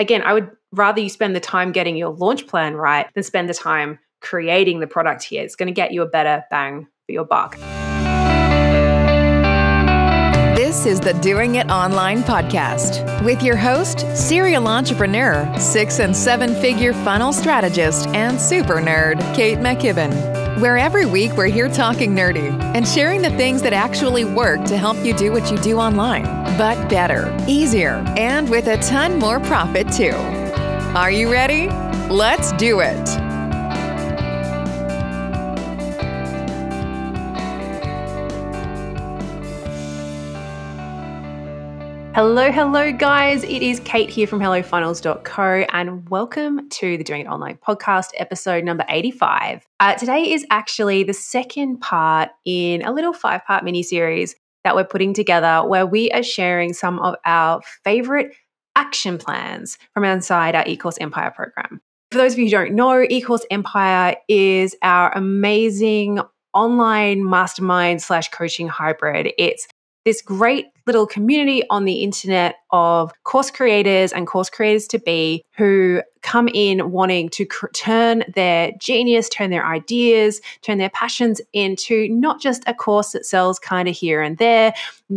again, I would rather you spend the time getting your launch plan right than spend the time creating the product here. It's going to get you a better bang for your buck. This is the Doing It Online podcast with your host, serial entrepreneur, six and seven figure funnel strategist, and super nerd, Kate McKibben. Where every week we're here talking nerdy and sharing the things that actually work to help you do what you do online, but better, easier, and with a ton more profit too. Are you ready? Let's do it. Hello, hello, guys. It is Kate here from HelloFunnels.co, and welcome to the Doing It Online podcast, episode number 85. Uh, today is actually the second part in a little five part mini series that we're putting together where we are sharing some of our favorite action plans from inside our eCourse Empire program. For those of you who don't know, eCourse Empire is our amazing online mastermind slash coaching hybrid. It's this great little community on the internet of course creators and course creators to be who come in wanting to cr- turn their genius, turn their ideas, turn their passions into not just a course that sells kind of here and there,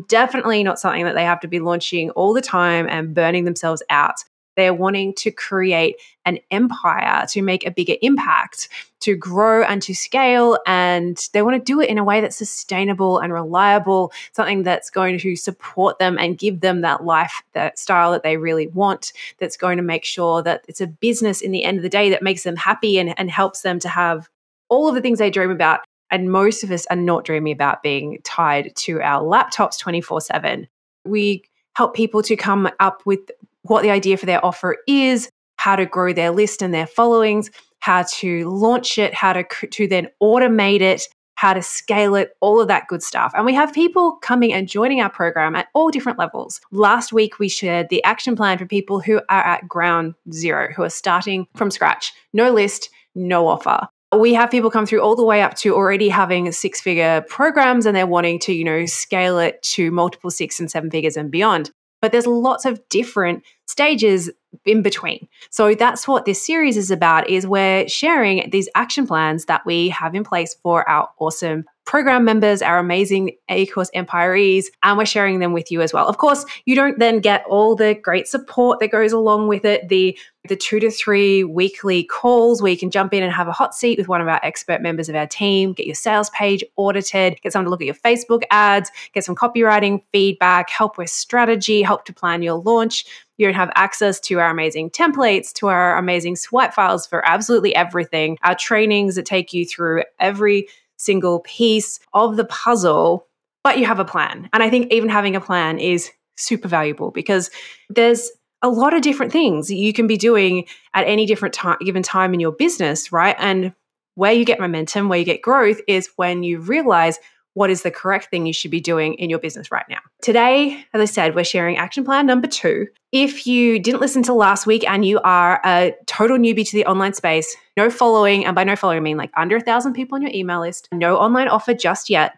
definitely not something that they have to be launching all the time and burning themselves out. They're wanting to create an empire to make a bigger impact, to grow and to scale. And they want to do it in a way that's sustainable and reliable, something that's going to support them and give them that life, that style that they really want, that's going to make sure that it's a business in the end of the day that makes them happy and, and helps them to have all of the things they dream about. And most of us are not dreaming about being tied to our laptops 24 7. We help people to come up with what the idea for their offer is, how to grow their list and their followings, how to launch it, how to, to then automate it, how to scale it, all of that good stuff. And we have people coming and joining our program at all different levels. Last week, we shared the action plan for people who are at ground zero, who are starting from scratch, no list, no offer. We have people come through all the way up to already having six figure programs and they're wanting to, you know, scale it to multiple six and seven figures and beyond but there's lots of different stages in between. So that's what this series is about is we're sharing these action plans that we have in place for our awesome program members, our amazing eCourse Empirees, and we're sharing them with you as well. Of course, you don't then get all the great support that goes along with it, the the two to three weekly calls where you can jump in and have a hot seat with one of our expert members of our team, get your sales page audited, get someone to look at your Facebook ads, get some copywriting feedback, help with strategy, help to plan your launch. You don't have access to our amazing templates, to our amazing swipe files for absolutely everything, our trainings that take you through every single piece of the puzzle, but you have a plan. And I think even having a plan is super valuable because there's a lot of different things you can be doing at any different time given time in your business, right? And where you get momentum, where you get growth is when you realize what is the correct thing you should be doing in your business right now. Today, as I said, we're sharing action plan number two. If you didn't listen to last week and you are a total newbie to the online space, no following, and by no following, I mean like under a thousand people on your email list, no online offer just yet,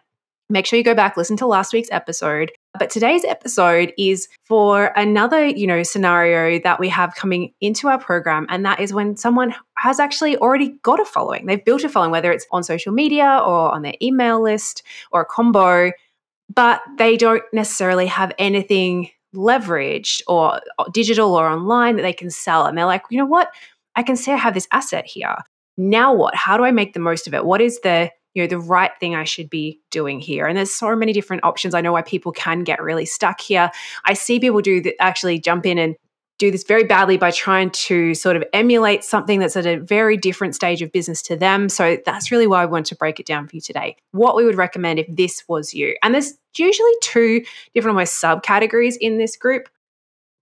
make sure you go back, listen to last week's episode. But today's episode is for another, you know, scenario that we have coming into our program. And that is when someone has actually already got a following. They've built a following, whether it's on social media or on their email list or a combo, but they don't necessarily have anything leveraged or digital or online that they can sell. And they're like, you know what? I can say I have this asset here. Now what? How do I make the most of it? What is the you know the right thing I should be doing here. And there's so many different options. I know why people can get really stuck here. I see people do actually jump in and do this very badly by trying to sort of emulate something that's at a very different stage of business to them. So that's really why I want to break it down for you today. What we would recommend if this was you. And there's usually two different almost subcategories in this group.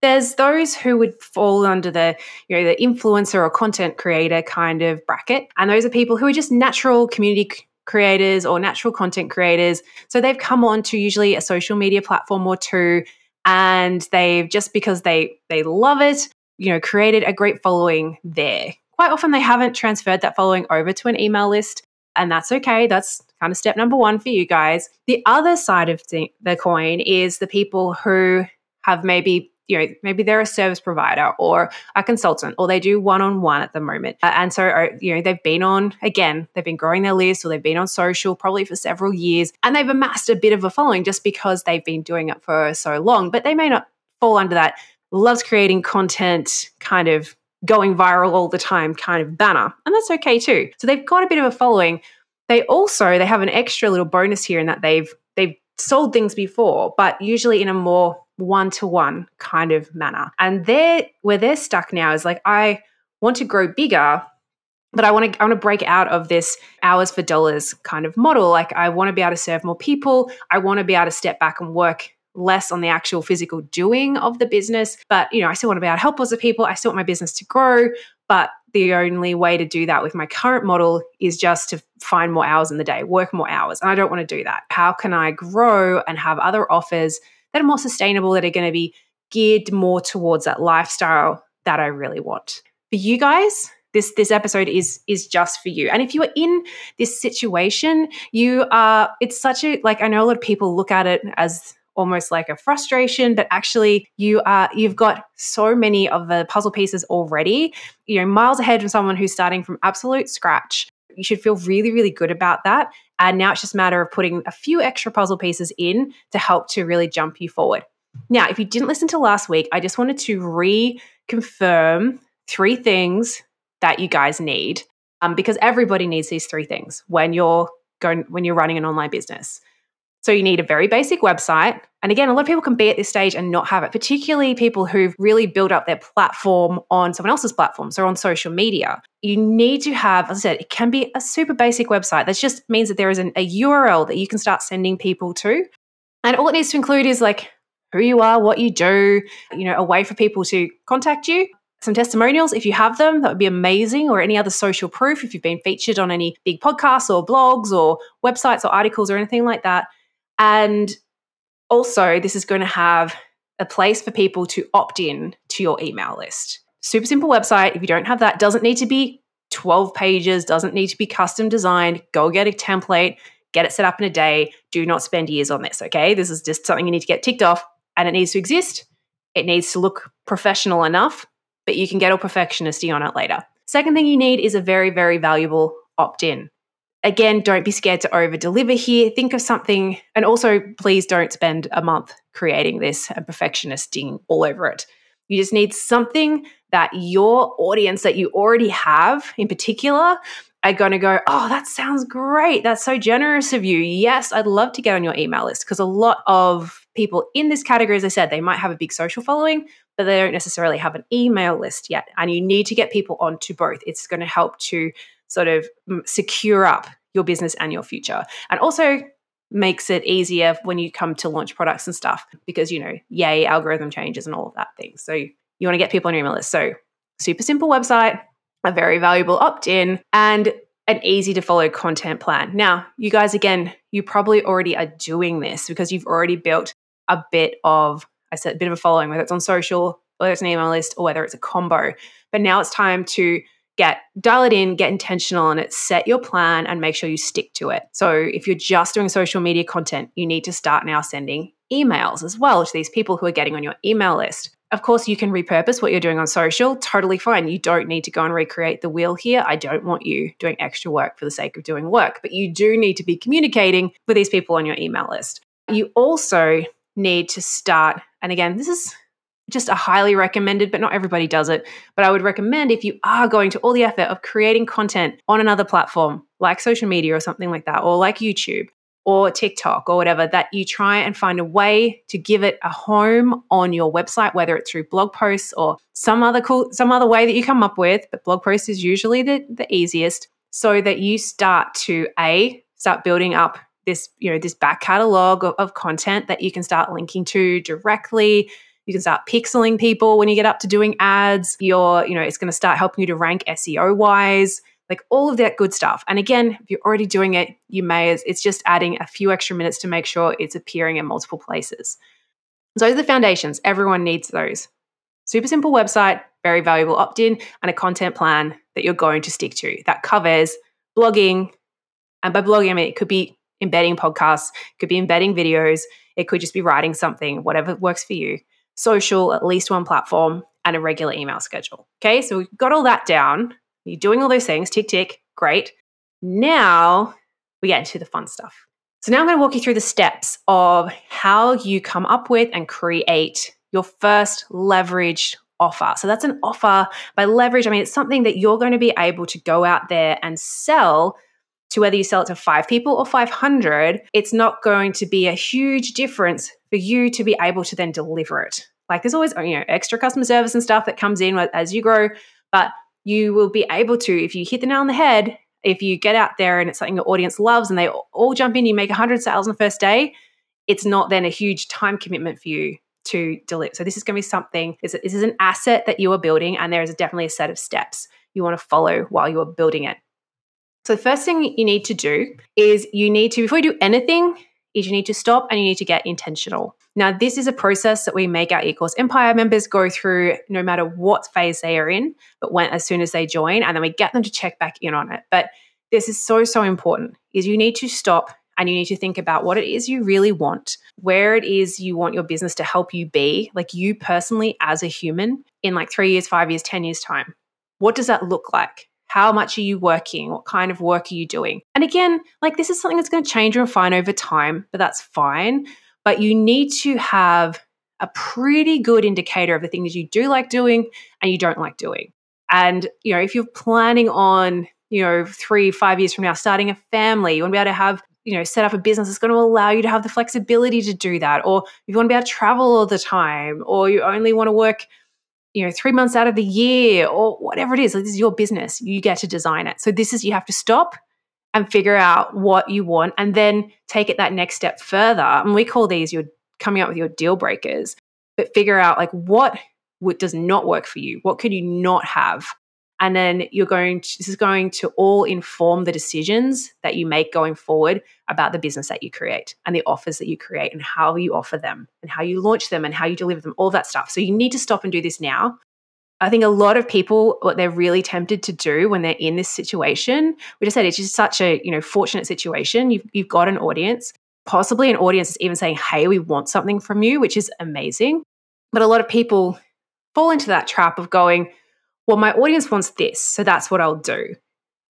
There's those who would fall under the, you know, the influencer or content creator kind of bracket. And those are people who are just natural community creators or natural content creators. So they've come on to usually a social media platform or two and they've just because they they love it, you know, created a great following there. Quite often they haven't transferred that following over to an email list and that's okay. That's kind of step number 1 for you guys. The other side of the, the coin is the people who have maybe you know, maybe they're a service provider or a consultant, or they do one on one at the moment. Uh, and so, uh, you know, they've been on, again, they've been growing their list or they've been on social probably for several years and they've amassed a bit of a following just because they've been doing it for so long. But they may not fall under that loves creating content kind of going viral all the time kind of banner. And that's okay too. So they've got a bit of a following. They also they have an extra little bonus here in that they've they've sold things before, but usually in a more one-to-one kind of manner. And they're where they're stuck now is like I want to grow bigger, but I want to I want to break out of this hours for dollars kind of model. Like I want to be able to serve more people. I want to be able to step back and work less on the actual physical doing of the business. But, you know, I still want to be able to help lots of people. I still want my business to grow. But the only way to do that with my current model is just to find more hours in the day, work more hours. And I don't want to do that. How can I grow and have other offers that are more sustainable, that are going to be geared more towards that lifestyle that I really want? For you guys, this this episode is is just for you. And if you are in this situation you are it's such a like i know a lot of people look at it as almost like a frustration but actually you are you've got so many of the puzzle pieces already. You know miles ahead from someone who's starting from absolute scratch you should feel really really good about that. And now it's just a matter of putting a few extra puzzle pieces in to help to really jump you forward. Now if you didn't listen to last week i just wanted to reconfirm three things that you guys need um, because everybody needs these three things when you're going when you're running an online business so you need a very basic website. And again, a lot of people can be at this stage and not have it, particularly people who've really built up their platform on someone else's platform, so on social media. You need to have, as I said, it can be a super basic website. That just means that there is an, a URL that you can start sending people to. And all it needs to include is like who you are, what you do, you know, a way for people to contact you, some testimonials if you have them that would be amazing or any other social proof if you've been featured on any big podcasts or blogs or websites or articles or anything like that and also, this is going to have a place for people to opt in to your email list. Super simple website. If you don't have that, doesn't need to be 12 pages, doesn't need to be custom designed. Go get a template, get it set up in a day. Do not spend years on this, okay? This is just something you need to get ticked off and it needs to exist. It needs to look professional enough, but you can get all perfectionisty on it later. Second thing you need is a very, very valuable opt in. Again, don't be scared to over deliver here. Think of something, and also please don't spend a month creating this and perfectionisting all over it. You just need something that your audience that you already have in particular are going to go, Oh, that sounds great. That's so generous of you. Yes, I'd love to get on your email list because a lot of people in this category, as I said, they might have a big social following, but they don't necessarily have an email list yet. And you need to get people onto both. It's going to help to sort of secure up your business and your future. And also makes it easier when you come to launch products and stuff because, you know, yay, algorithm changes and all of that thing. So you want to get people on your email list. So super simple website, a very valuable opt in, and an easy to follow content plan. Now, you guys, again, you probably already are doing this because you've already built a bit of, I said, a bit of a following, whether it's on social, whether it's an email list, or whether it's a combo. But now it's time to get dial it in, get intentional on it, set your plan and make sure you stick to it. So if you're just doing social media content, you need to start now sending emails as well to these people who are getting on your email list. Of course, you can repurpose what you're doing on social, totally fine. You don't need to go and recreate the wheel here. I don't want you doing extra work for the sake of doing work, but you do need to be communicating with these people on your email list. You also need to start, and again, this is just a highly recommended, but not everybody does it. But I would recommend if you are going to all the effort of creating content on another platform like social media or something like that, or like YouTube or TikTok or whatever, that you try and find a way to give it a home on your website, whether it's through blog posts or some other cool, some other way that you come up with. But blog posts is usually the, the easiest, so that you start to a start building up this, you know, this back catalog of, of content that you can start linking to directly you can start pixeling people when you get up to doing ads. You're, you know, it's going to start helping you to rank SEO wise, like all of that good stuff. And again, if you're already doing it, you may, as it's just adding a few extra minutes to make sure it's appearing in multiple places. So those are the foundations. Everyone needs those. Super simple website, very valuable opt in, and a content plan that you're going to stick to that covers blogging. And by blogging, I mean it could be embedding podcasts, could be embedding videos, it could just be writing something, whatever works for you social, at least one platform, and a regular email schedule. Okay, so we've got all that down. You're doing all those things, tick, tick, great. Now we get into the fun stuff. So now I'm going to walk you through the steps of how you come up with and create your first leveraged offer. So that's an offer by leverage. I mean, it's something that you're going to be able to go out there and sell to whether you sell it to five people or 500. It's not going to be a huge difference for you to be able to then deliver it. Like there's always, you know, extra customer service and stuff that comes in as you grow, but you will be able to, if you hit the nail on the head, if you get out there and it's something your audience loves and they all jump in, you make 100 sales on the first day, it's not then a huge time commitment for you to deliver. So this is going to be something, this is an asset that you are building and there is definitely a set of steps you want to follow while you are building it. So the first thing you need to do is you need to, before you do anything, is you need to stop and you need to get intentional. Now, this is a process that we make our eCourse Empire members go through no matter what phase they are in, but when as soon as they join, and then we get them to check back in on it. But this is so, so important is you need to stop and you need to think about what it is you really want, where it is you want your business to help you be, like you personally as a human in like three years, five years, 10 years' time. What does that look like? How much are you working? What kind of work are you doing? And again, like this is something that's going to change and refine over time, but that's fine. But you need to have a pretty good indicator of the things you do like doing and you don't like doing. And, you know, if you're planning on, you know, three, five years from now, starting a family, you want to be able to have, you know, set up a business that's going to allow you to have the flexibility to do that. Or you want to be able to travel all the time, or you only want to work, you know, three months out of the year or whatever it is. Like this is your business. You get to design it. So this is, you have to stop and figure out what you want and then take it that next step further. And we call these your coming up with your deal breakers, but figure out like what, what does not work for you? What can you not have? And then you're going to, this is going to all inform the decisions that you make going forward about the business that you create and the offers that you create and how you offer them and how you launch them and how you deliver them, all that stuff. So you need to stop and do this now. I think a lot of people, what they're really tempted to do when they're in this situation, we just said it's just such a you know fortunate situation. You've you've got an audience, possibly an audience is even saying, "Hey, we want something from you," which is amazing. But a lot of people fall into that trap of going, well, my audience wants this, so that's what I'll do.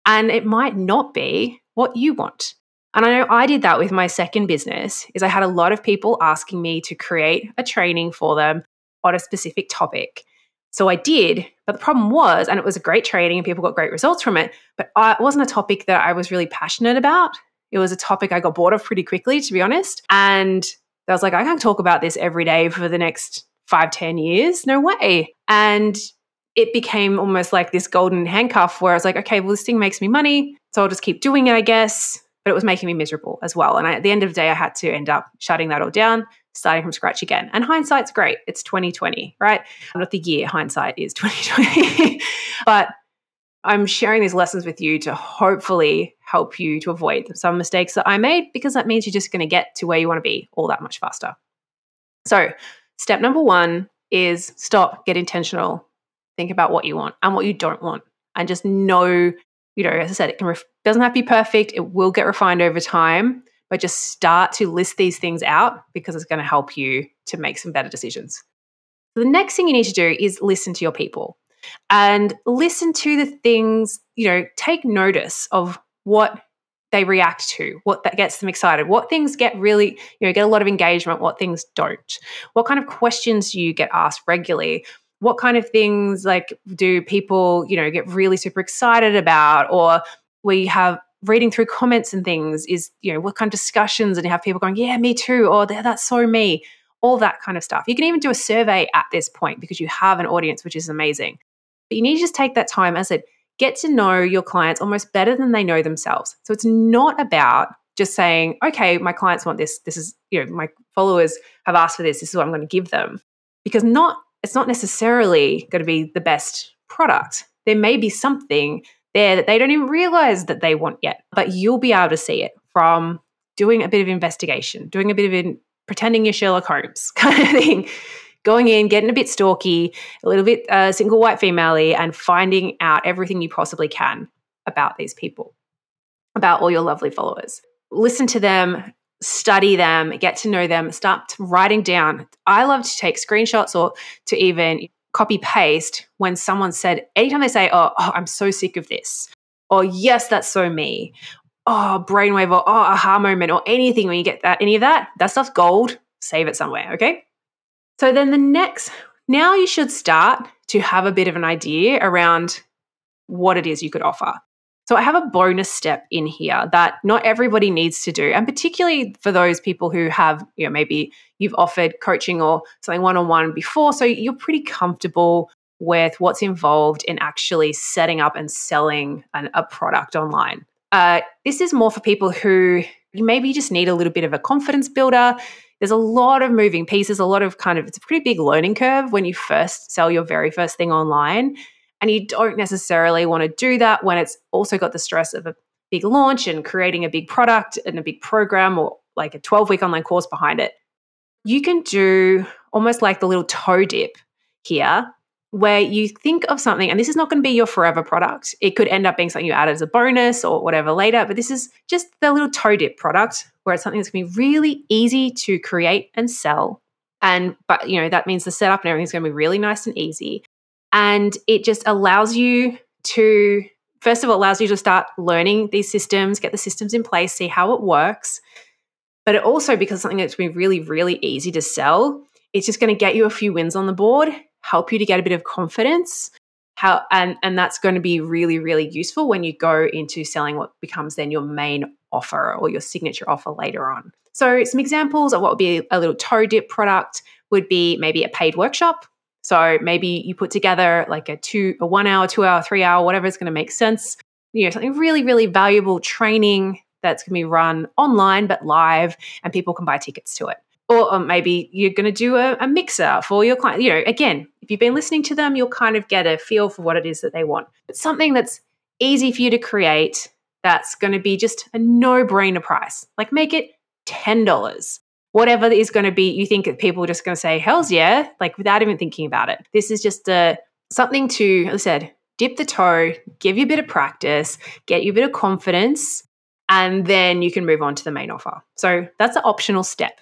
And it might not be what you want. And I know I did that with my second business is I had a lot of people asking me to create a training for them on a specific topic. So I did, but the problem was, and it was a great training and people got great results from it, but it wasn't a topic that I was really passionate about. It was a topic I got bored of pretty quickly, to be honest. And I was like, I can't talk about this every day for the next five, ten years. No way. And it became almost like this golden handcuff where I was like, okay, well, this thing makes me money. So I'll just keep doing it, I guess. But it was making me miserable as well. And I, at the end of the day, I had to end up shutting that all down, starting from scratch again. And hindsight's great. It's 2020, right? Not the year, hindsight is 2020. but I'm sharing these lessons with you to hopefully help you to avoid some mistakes that I made because that means you're just going to get to where you want to be all that much faster. So, step number one is stop, get intentional, think about what you want and what you don't want and just know you know as i said it can ref- doesn't have to be perfect it will get refined over time but just start to list these things out because it's going to help you to make some better decisions so the next thing you need to do is listen to your people and listen to the things you know take notice of what they react to, what that gets them excited, what things get really, you know, get a lot of engagement, what things don't. What kind of questions do you get asked regularly? What kind of things like do people you know get really super excited about? Or we have reading through comments and things is you know what kind of discussions and you have people going yeah me too or that's so me all that kind of stuff. You can even do a survey at this point because you have an audience which is amazing. But you need to just take that time as it get to know your clients almost better than they know themselves. So it's not about just saying okay my clients want this. This is you know my followers have asked for this. This is what i'm going to give them. Because not it's not necessarily going to be the best product. There may be something there that they don't even realize that they want yet, but you'll be able to see it from doing a bit of investigation, doing a bit of in, pretending you're Sherlock Holmes kind of thing, going in, getting a bit stalky, a little bit uh, single white female and finding out everything you possibly can about these people, about all your lovely followers. Listen to them, study them, get to know them, start writing down. I love to take screenshots or to even copy paste when someone said, anytime they say, oh, oh, I'm so sick of this, or yes, that's so me, oh, brainwave, or oh, aha moment, or anything when you get that, any of that, that stuff's gold. Save it somewhere, okay? So then the next, now you should start to have a bit of an idea around what it is you could offer. So I have a bonus step in here that not everybody needs to do, and particularly for those people who have, you know, maybe you've offered coaching or something one-on-one before, so you're pretty comfortable with what's involved in actually setting up and selling an, a product online. Uh, this is more for people who maybe just need a little bit of a confidence builder. There's a lot of moving pieces, a lot of kind of, it's a pretty big learning curve when you first sell your very first thing online. And you don't necessarily want to do that when it's also got the stress of a big launch and creating a big product and a big program or like a 12 week online course behind it. You can do almost like the little toe dip here, where you think of something, and this is not going to be your forever product. It could end up being something you add as a bonus or whatever later, but this is just the little toe dip product where it's something that's going to be really easy to create and sell. And, but, you know, that means the setup and everything's going to be really nice and easy. And it just allows you to, first of all, allows you to start learning these systems, get the systems in place, see how it works. But it also, because something that's been really, really easy to sell, it's just going to get you a few wins on the board, help you to get a bit of confidence. How, and, and that's going to be really, really useful when you go into selling what becomes then your main offer or your signature offer later on. So, some examples of what would be a little toe dip product would be maybe a paid workshop so maybe you put together like a two, a one hour, two hour, three hour, whatever is going to make sense. You know, something really, really valuable training that's going to be run online but live, and people can buy tickets to it. Or, or maybe you're going to do a, a mixer for your client. You know, again, if you've been listening to them, you'll kind of get a feel for what it is that they want. But something that's easy for you to create that's going to be just a no brainer price. Like make it $10 whatever is going to be, you think that people are just going to say, hell's yeah, like without even thinking about it. This is just a, something to, as I said, dip the toe, give you a bit of practice, get you a bit of confidence, and then you can move on to the main offer. So that's an optional step.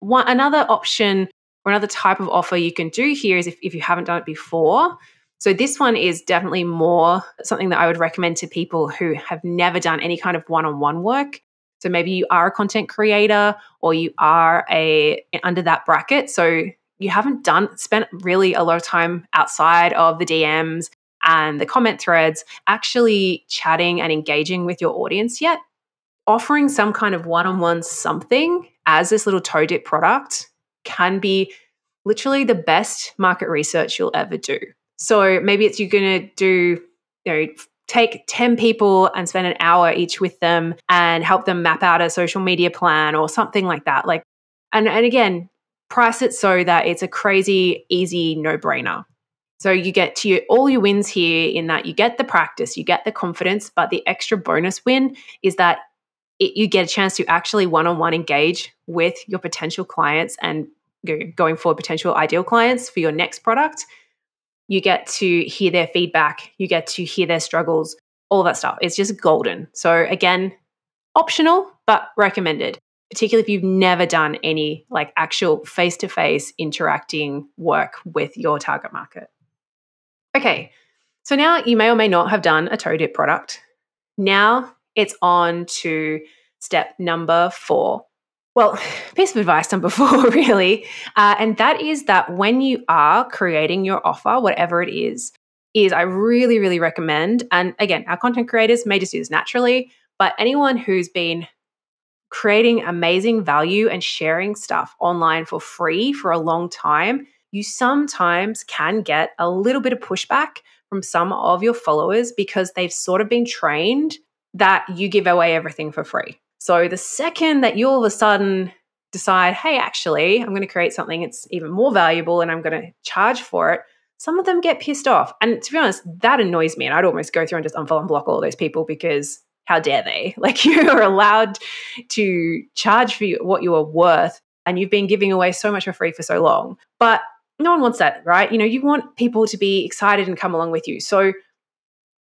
One, another option or another type of offer you can do here is if, if you haven't done it before. So this one is definitely more something that I would recommend to people who have never done any kind of one-on-one work so maybe you are a content creator or you are a under that bracket. So you haven't done spent really a lot of time outside of the DMs and the comment threads actually chatting and engaging with your audience yet. Offering some kind of one-on-one something as this little toe dip product can be literally the best market research you'll ever do. So maybe it's you're going to do you know take 10 people and spend an hour each with them and help them map out a social media plan or something like that. Like, and, and again, price it so that it's a crazy, easy no brainer. So you get to your, all your wins here in that you get the practice, you get the confidence, but the extra bonus win is that it, you get a chance to actually one on one engage with your potential clients and going for potential ideal clients for your next product you get to hear their feedback, you get to hear their struggles, all that stuff. It's just golden. So, again, optional, but recommended, particularly if you've never done any like actual face to face interacting work with your target market. Okay, so now you may or may not have done a toe dip product. Now it's on to step number four, well, piece of advice number four, really, uh, and that is that when you are creating your offer, whatever it is, is I really, really recommend. And again, our content creators may just do this naturally, but anyone who's been creating amazing value and sharing stuff online for free for a long time, you sometimes can get a little bit of pushback from some of your followers because they've sort of been trained that you give away everything for free. So the second that you all of a sudden decide, hey, actually, I'm going to create something that's even more valuable and I'm going to charge for it, some of them get pissed off. And to be honest, that annoys me. And I'd almost go through and just unfollow and block all those people because how dare they? Like you are allowed to charge for what you are worth and you've been giving away so much for free for so long. But no one wants that, right? You know, you want people to be excited and come along with you. So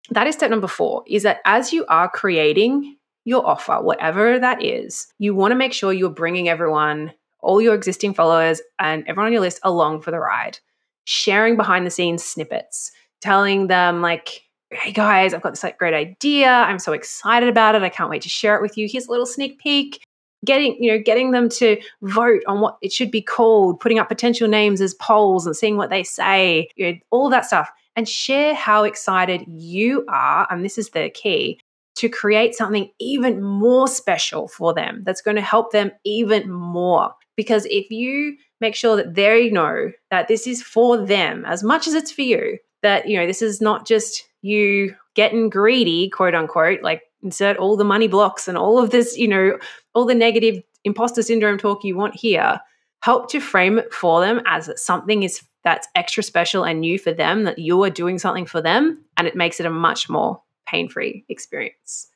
that is step number four is that as you are creating your offer, whatever that is, you want to make sure you're bringing everyone, all your existing followers, and everyone on your list along for the ride. Sharing behind the scenes snippets, telling them, like, hey guys, I've got this like great idea. I'm so excited about it. I can't wait to share it with you. Here's a little sneak peek. Getting, you know, getting them to vote on what it should be called, putting up potential names as polls and seeing what they say, you know, all that stuff. And share how excited you are. And this is the key to create something even more special for them that's going to help them even more. Because if you make sure that they know that this is for them as much as it's for you, that, you know, this is not just you getting greedy, quote unquote, like insert all the money blocks and all of this, you know, all the negative imposter syndrome talk you want here, help to frame it for them as something is that's extra special and new for them, that you are doing something for them, and it makes it a much more pain free experience.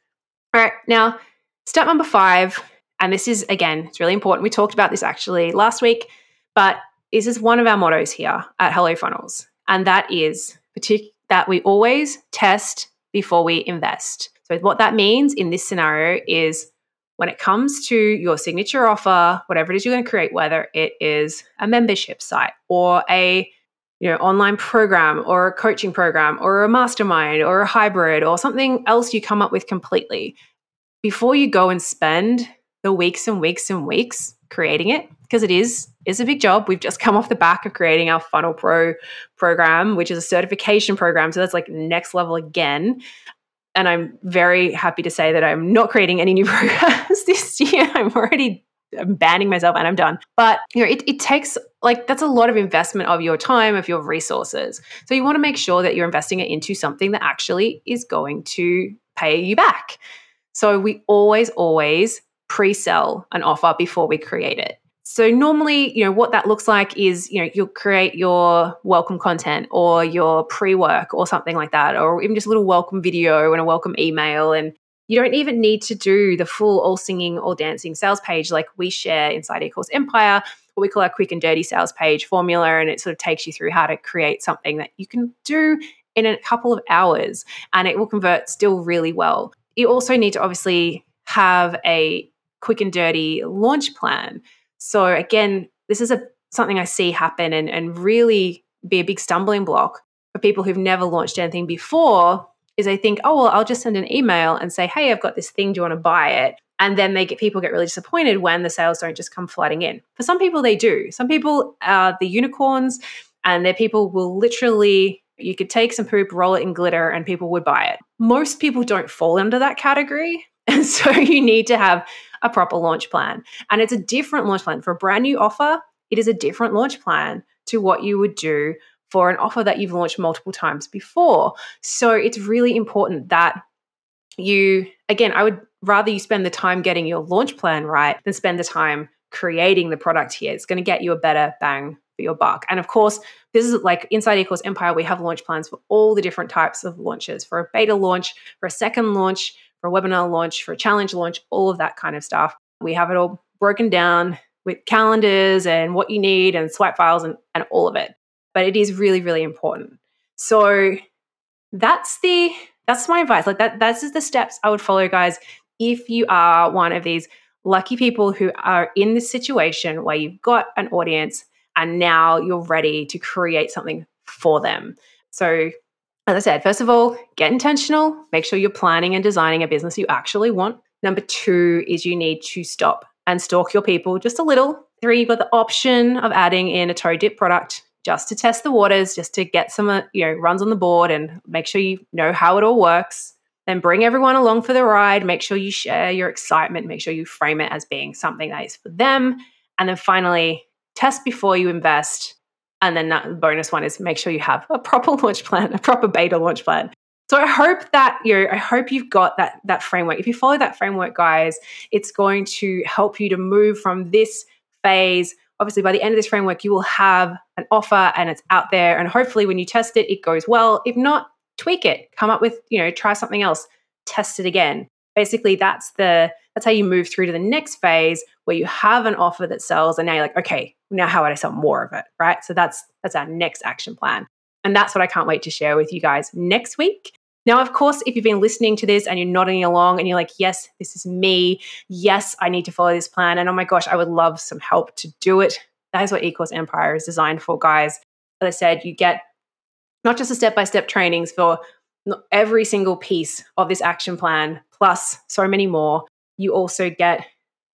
All right, now, step number five, and this is again, it's really important. We talked about this actually last week, but this is one of our mottos here at Hello Funnels, and that is partic- that we always test before we invest. So, what that means in this scenario is when it comes to your signature offer, whatever it is you're going to create, whether it is a membership site or a you know online program or a coaching program or a mastermind or a hybrid or something else you come up with completely before you go and spend the weeks and weeks and weeks creating it because it is is a big job we've just come off the back of creating our funnel pro program which is a certification program so that's like next level again and I'm very happy to say that I'm not creating any new programs this year. I'm already I'm banning myself and I'm done. But you know, it, it takes like that's a lot of investment of your time, of your resources. So you want to make sure that you're investing it into something that actually is going to pay you back. So we always, always pre-sell an offer before we create it. So normally, you know, what that looks like is, you know, you'll create your welcome content or your pre-work or something like that, or even just a little welcome video and a welcome email. And you don't even need to do the full all singing, all dancing sales page like we share inside eCourse Empire, what we call our quick and dirty sales page formula. And it sort of takes you through how to create something that you can do in a couple of hours and it will convert still really well. You also need to obviously have a quick and dirty launch plan so again, this is a something I see happen and, and really be a big stumbling block for people who've never launched anything before is they think, oh well, I'll just send an email and say, hey, I've got this thing. Do you want to buy it? And then they get people get really disappointed when the sales don't just come flooding in. For some people, they do. Some people are the unicorns, and their people will literally you could take some poop, roll it in glitter, and people would buy it. Most people don't fall under that category. And so you need to have a proper launch plan. And it's a different launch plan. For a brand new offer, it is a different launch plan to what you would do for an offer that you've launched multiple times before. So it's really important that you, again, I would rather you spend the time getting your launch plan right than spend the time creating the product here. It's going to get you a better bang for your buck. And of course, this is like inside eCourse Empire, we have launch plans for all the different types of launches for a beta launch, for a second launch, for a webinar launch, for a challenge launch, all of that kind of stuff. We have it all broken down with calendars and what you need and swipe files and, and all of it. But it is really, really important. So that's the that's my advice. Like that that's the steps I would follow, guys, if you are one of these lucky people who are in this situation where you've got an audience and now you're ready to create something for them. So as I said, first of all, get intentional. Make sure you're planning and designing a business you actually want. Number two is you need to stop and stalk your people just a little. Three, you've got the option of adding in a toe dip product just to test the waters, just to get some, uh, you know, runs on the board and make sure you know how it all works. Then bring everyone along for the ride. Make sure you share your excitement. Make sure you frame it as being something that is for them. And then finally, test before you invest and then the bonus one is make sure you have a proper launch plan, a proper beta launch plan. So I hope that you I hope you've got that that framework. If you follow that framework, guys, it's going to help you to move from this phase. Obviously, by the end of this framework, you will have an offer and it's out there. And hopefully, when you test it, it goes well. If not, tweak it. Come up with, you know, try something else. Test it again. Basically, that's the that's how you move through to the next phase where you have an offer that sells, and now you're like, okay, now how would I sell more of it? Right. So that's that's our next action plan. And that's what I can't wait to share with you guys next week. Now, of course, if you've been listening to this and you're nodding along and you're like, yes, this is me. Yes, I need to follow this plan. And oh my gosh, I would love some help to do it. That is what eCourse Empire is designed for, guys. As I said, you get not just a step by step trainings for every single piece of this action plan, plus so many more. You also get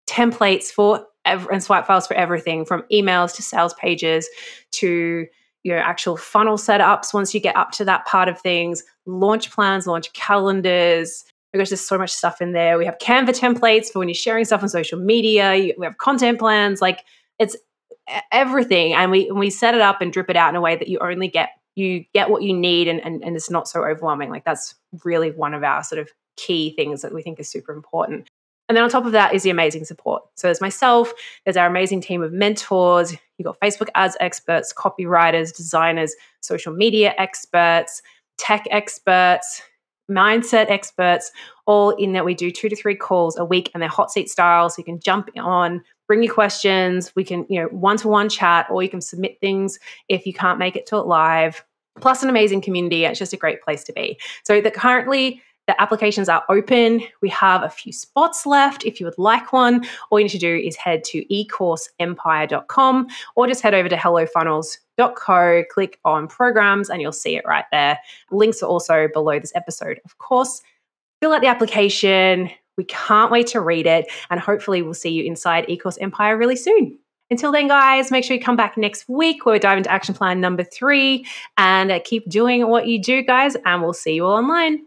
templates for ev- and swipe files for everything from emails to sales pages to your actual funnel setups once you get up to that part of things, launch plans, launch calendars. Because there's so much stuff in there. We have Canva templates for when you're sharing stuff on social media. We have content plans. Like it's everything. And we, and we set it up and drip it out in a way that you only get you get what you need and, and, and it's not so overwhelming. Like that's really one of our sort of key things that we think is super important. And then on top of that is the amazing support. So there's myself, there's our amazing team of mentors. You've got Facebook ads experts, copywriters, designers, social media experts, tech experts, mindset experts, all in that we do two to three calls a week and they're hot seat style. So you can jump on, bring your questions. We can, you know, one to one chat, or you can submit things if you can't make it to it live. Plus, an amazing community. It's just a great place to be. So, that currently the applications are open. We have a few spots left. If you would like one, all you need to do is head to ecourseempire.com or just head over to hellofunnels.co, click on programs, and you'll see it right there. Links are also below this episode, of course. Fill out the application. We can't wait to read it, and hopefully, we'll see you inside eCourse Empire really soon. Until then, guys, make sure you come back next week where we dive into action plan number three and uh, keep doing what you do, guys, and we'll see you all online.